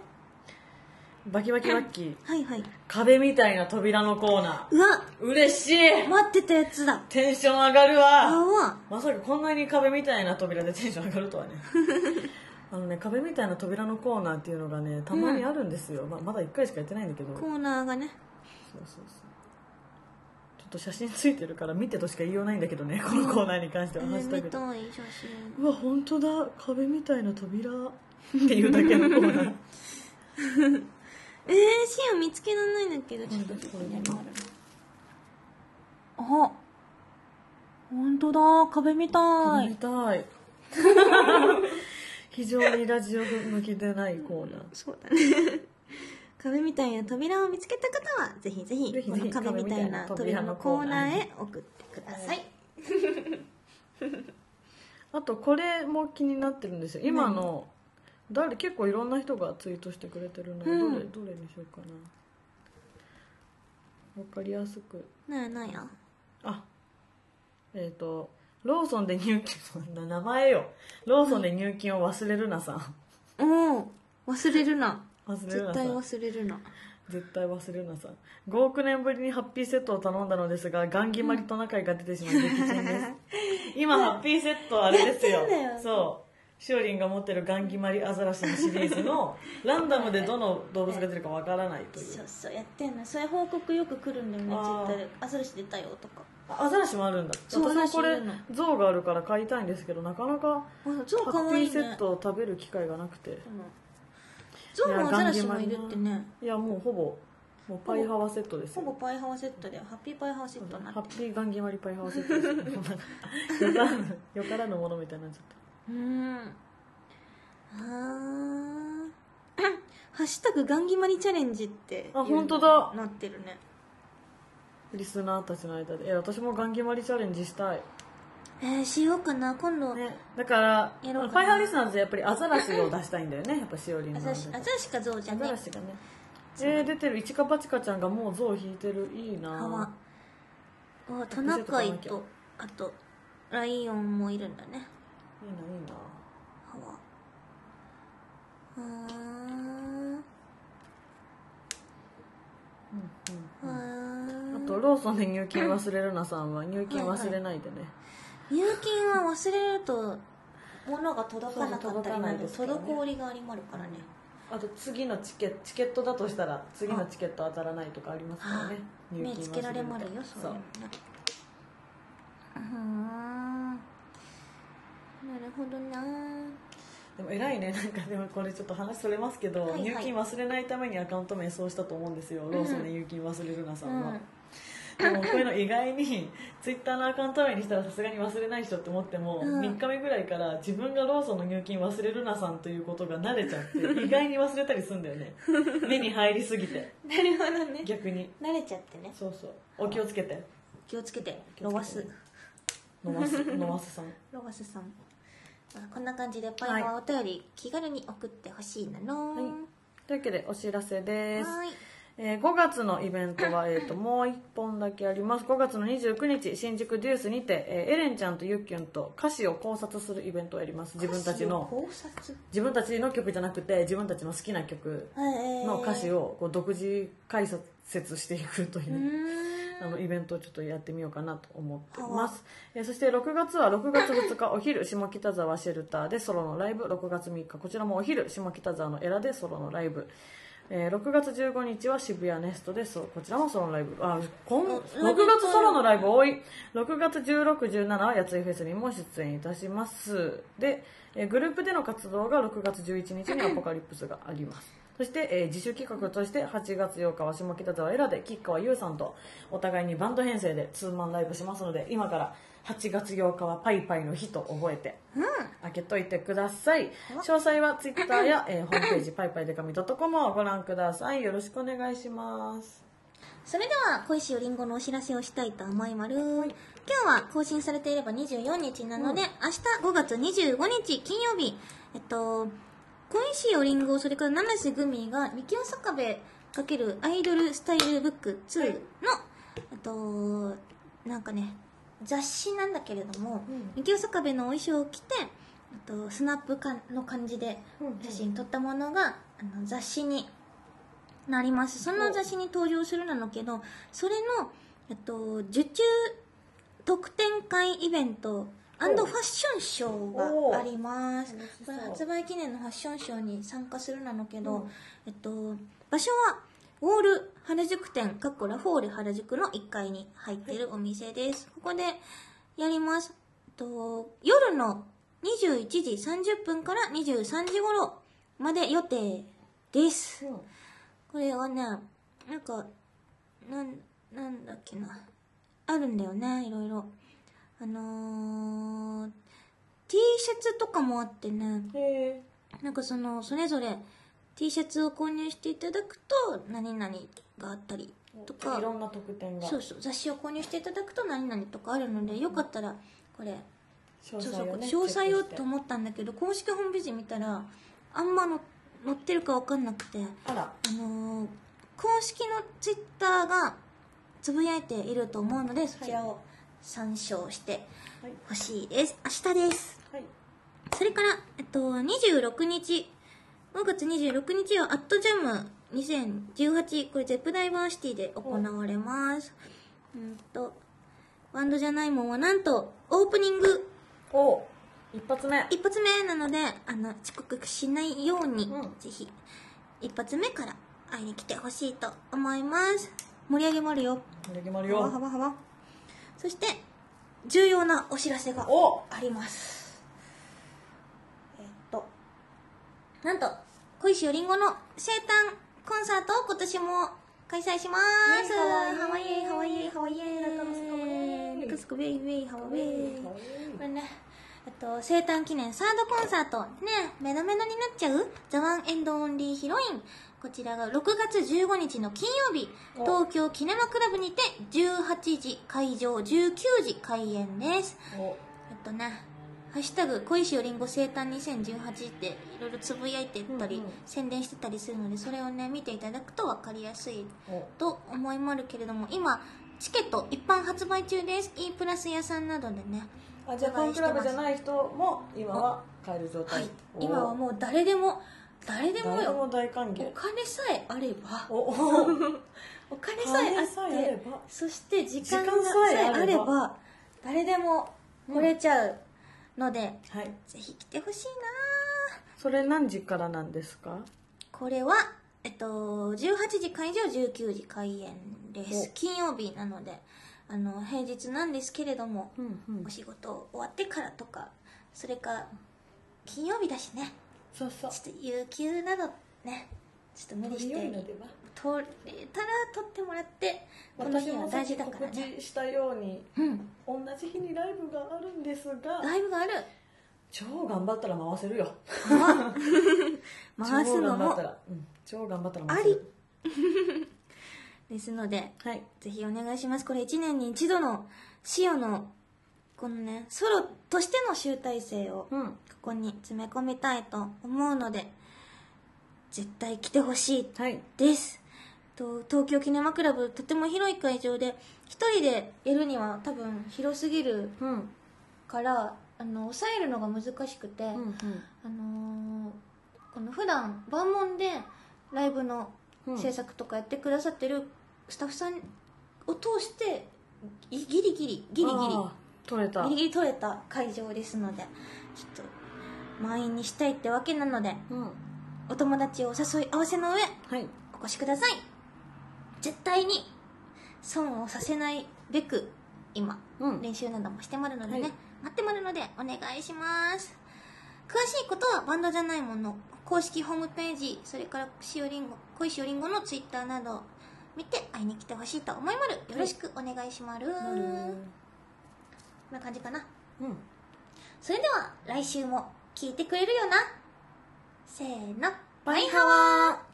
バキバキバッキー。はいはい。壁みたいな扉のコーナうわ。ー嬉しい。待ってたやつだ。テンション上がるわ。あわまさかこんなに壁みたいな扉でテンション上がるとはね。あのね壁みたいな扉のコーナーっていうのがねたまにあるんですよ、まあ、まだ1回しかやってないんだけど。コーナーがね。そうそうそう。ちょっと写真ついてるから見てとしか言いようないんだけどねこのコーナーに関しては、ハッシュタグで見たい写真。うわ本当だ。壁みたいな扉っていうだけのコーナー えー、シーン見つけられないんだけ？どちょっとここにあるあ本当だ。壁みたい。見たい。非常にラジオ向きでないコーナー。そうだね。壁みたいな扉を見つけた方はぜひぜひこの壁みたいな扉のコーナーへ送ってください。あとこれも気になってるんですよ。今の誰結構いろんな人がツイートしてくれてるので、うん。どれどれにしようかな。わかりやすく。なやなや？あえっ、とローソンで入金名前よ。ローソンで入金を忘れるなさ。ん。おお忘れるな。忘れるなさ。ん絶対忘れるな。絶対忘れるなさ。ん5億年ぶりにハッピーセットを頼んだのですがガンギマリトナカイが出てしまい撃沈です。今ハッピーセットあれですよ。やってんだよ。そうしおりんが持ってるガンギマリアザラシのシリーズの ランダムでどの動物が出るかわからないという。そうそうやってんのそれ報告よく来るんだよねツイあーッターで。アザラシ出たよとか。あアザラシもあるんだ。そう私もこれアザラシいるの。像があるから買いたいんですけどなかなかあゾウかハッピわいいね。ーセットを食べる機会がなくて。ゾウもアザラシもいるってね。いやもうほぼもうパイハワセットですよ。ほぼパイハワセットでハッピーパイハワセットになってハッピーガンギマリパイハワセット。ですよからぬものみたいになっちゃった。るうん。あー。ハッシュタグガンギマリチャレンジってあ本当だ。なってるね。リスナーたちの間で。え私もガンギマリチャレンジしたい、えー、しようかな。今度、ね、だからやろうかな。パイハワリスナーズでやっぱりアザラシを出したいんだよね。やっぱしおりんの。アザラシアザラシかゾウじゃアねザラシがね。えー、出てる。いちかぱちかちゃんがもう象引いてる。いいな。あトナカイとあとライオンもいるんだねいいないいな。ハワあーあーあとローソンで入金忘れるなさんは入金忘れないでね、入金は忘れると物が届かなかったりなるとそう届かないですからね。滞りがありまるからね。あと次のチケチケットだとしたら次のチケット当たらないとかありますからね。入金目つけられまるよ忘そういうのね。うーんなるほどな。でも偉いね。なんかでもこれちょっと話それますけど、はいはい。入金忘れないためにアカウント名そうしたと思うんですよ、ローソンで入金忘れるなさんは、うんでもこういうの意外にツイッターのアカウント名にしたらさすがに忘れない人って思っても、うん。3日目ぐらいから自分がローソンの入金忘れるなさんということが慣れちゃって 意外に忘れたりするんだよね。目に入りすぎて。なるほどね。逆に。慣れちゃってね。そうそう。お気をつけて。気をつけて。気をつけて。ロワス飲ます。飲ますさん。ロワスさん。まあこんな感じでパイはお便り気軽に送ってほしいなの。はい。というわけでお知らせです、はい。えー5月のイベントは、えー、と もう1本だけあります。5月の29日新宿デュースにて、えーエレンちゃんとゆっきゅんと歌詞を考察するイベントをやります。自分たちの。考察？自分たちの曲じゃなくて自分たちの好きな曲の歌詞ををこう独自解説していくというあのイベントをちょっとやってみようかなと思ってます、えーそして6月は6月2日お昼下北沢シェルターでソロのライブ。6月3日こちらもお昼下北沢のエラでソロのライブ。えー6月15日は渋谷ネストでそうこちらもソロのライブ。あ今6月ソロのライブ多い。6月1617はやついフェスにも出演いたします。で、えーグループでの活動が6月11日にアポカリプスがありますそして、えー自主企画として8月8日は下北沢エラで吉川優さんとお互いにバンド編成でツーマンライブしますので今から8月8日はパイパイの日と覚えて開けといてください。詳細はツイッターや、えーホームページパイパイデカミ .com をご覧ください。よろしくお願いします。それでは小石よりんごのお知らせをしたいと思いまる、今日は更新されていれば24日なので、うん。明日5月25日金曜日。えっと小石よりんごそれから七瀬グミが三木尾坂部×アイドルスタイルブック2の、えっとなんかね雑誌なんだけれども、うん。三木尾坂部のお衣装を着てあとスナップかの感じでうん写真撮ったものが、あの雑誌になります。その雑誌に登場するなのけどそれの、えっと、受注特典会イベントファッションショーがあります。これ発売記念のファッションショーに参加するなのけど、うん。えっと、場所はウォール原宿店かっこラフォーレ原宿の1階に入っているお店です、ここでやります。えっと夜の21時30分から23時頃まで予定です。うん。これはねなんかなんなんだっけな。あるんだよねいろいろあのー、T シャツとかもあってね。なんかそのそれぞれ T シャツを購入していただくと何々があったりとか。いろんな特典が。そうそう。雑誌を購入していただくと何々とかあるのでよかったらこれ詳そうそう細をと思ったんだけど公式ホームページ見たらあんまの載ってるか分かんなくてあのー公式のツイッターがつぶやいていると思うのでそちらを参照してはいほしいです。明日です。はい。それから、えっと、26日。5月26日はアットジャム。2018これゼップダイバーシティで行われます。うんとバンドじゃないもんはなんとオープニング。お一発目。一発目なのであの遅刻しないように、うん。ぜひ一発目から会いに来てほしいと思います。盛り上げもあるよ。盛り上げまるはわよ。はわはわそして重要なお知らせがお。あります。えっとなんと小石よりんごの生誕コンサートを今年も開催します。ハワイエイハワイエイハワイエイ中野スカウェイ中野スカウェイウェイハワイエイこれねえっと生誕記念サードコンサートねメノメノになっちゃうザワンエンドオンリーヒロインこちらが6月15日の金曜日お。東京キネマクラブにて18時会場19時開演です。お。えっとねハッシュタグ小石よりんご生誕2018っていろいろつぶやいてったり、うんうん。宣伝してたりするのでそれをね見ていただくと分かりやすいお。と思いまるけれども今チケット一般発売中です。E プラス屋さんなどでね。あじゃあファンクラブじゃない人も今は買える状態、はい。お。今はもう誰でも誰でもよ。お迎。金さえあれば。おお。お金さえあってば。そして時間ささええああれば。誰でも来れちゃうので、はい。ぜひ来てほしいな。それ何時からなんですか？これはえっと18時会場19時開演です。お。金曜日なのであの平日なんですけれどもうんうん。お仕事終わってからとかそれか金曜日だしねそうそう。ちょっと有給などねちょっと無理して。取れたら取ってもらってこの日は大事だから告ね知したようにうん。同じ日にライブがあるんですがライブがある。超頑張ったら回せるよ。回すの超頑張っもたら、うん、超頑張ったら回せる。ですのではい。ぜひお願いします。これ1年に一度のシオのこのねソロとしての集大成をうん。ここに詰め込みたいと思うので絶対来てほしいはい。ですと東京キネマクラブとても広い会場で一人でやるには多分広すぎるうん。からあの抑えるのが難しくて、うんあのーこの普段万門でライブのうん。制作とかやってくださってるスタッフさんを通してギリギリギリギリ取れた。ギリギリ取れた。会場ですのでちょっと満員にしたいってわけなのでうん。お友達をお誘い合わせの上はい。お越しください。絶対に損をさせないべく今うん。練習などもしてまるのでね、はい。待ってまるのでお願いします。詳しいことはバンドじゃないもの公式ホームページそれからしおりんご小石おりんごのツイッターなどを見て会いに来てほしいと思いまるよろしくお願いしまる、こんな感じかな。うん。それでは来週も聞いてくれるよな。せーの。バイハワー。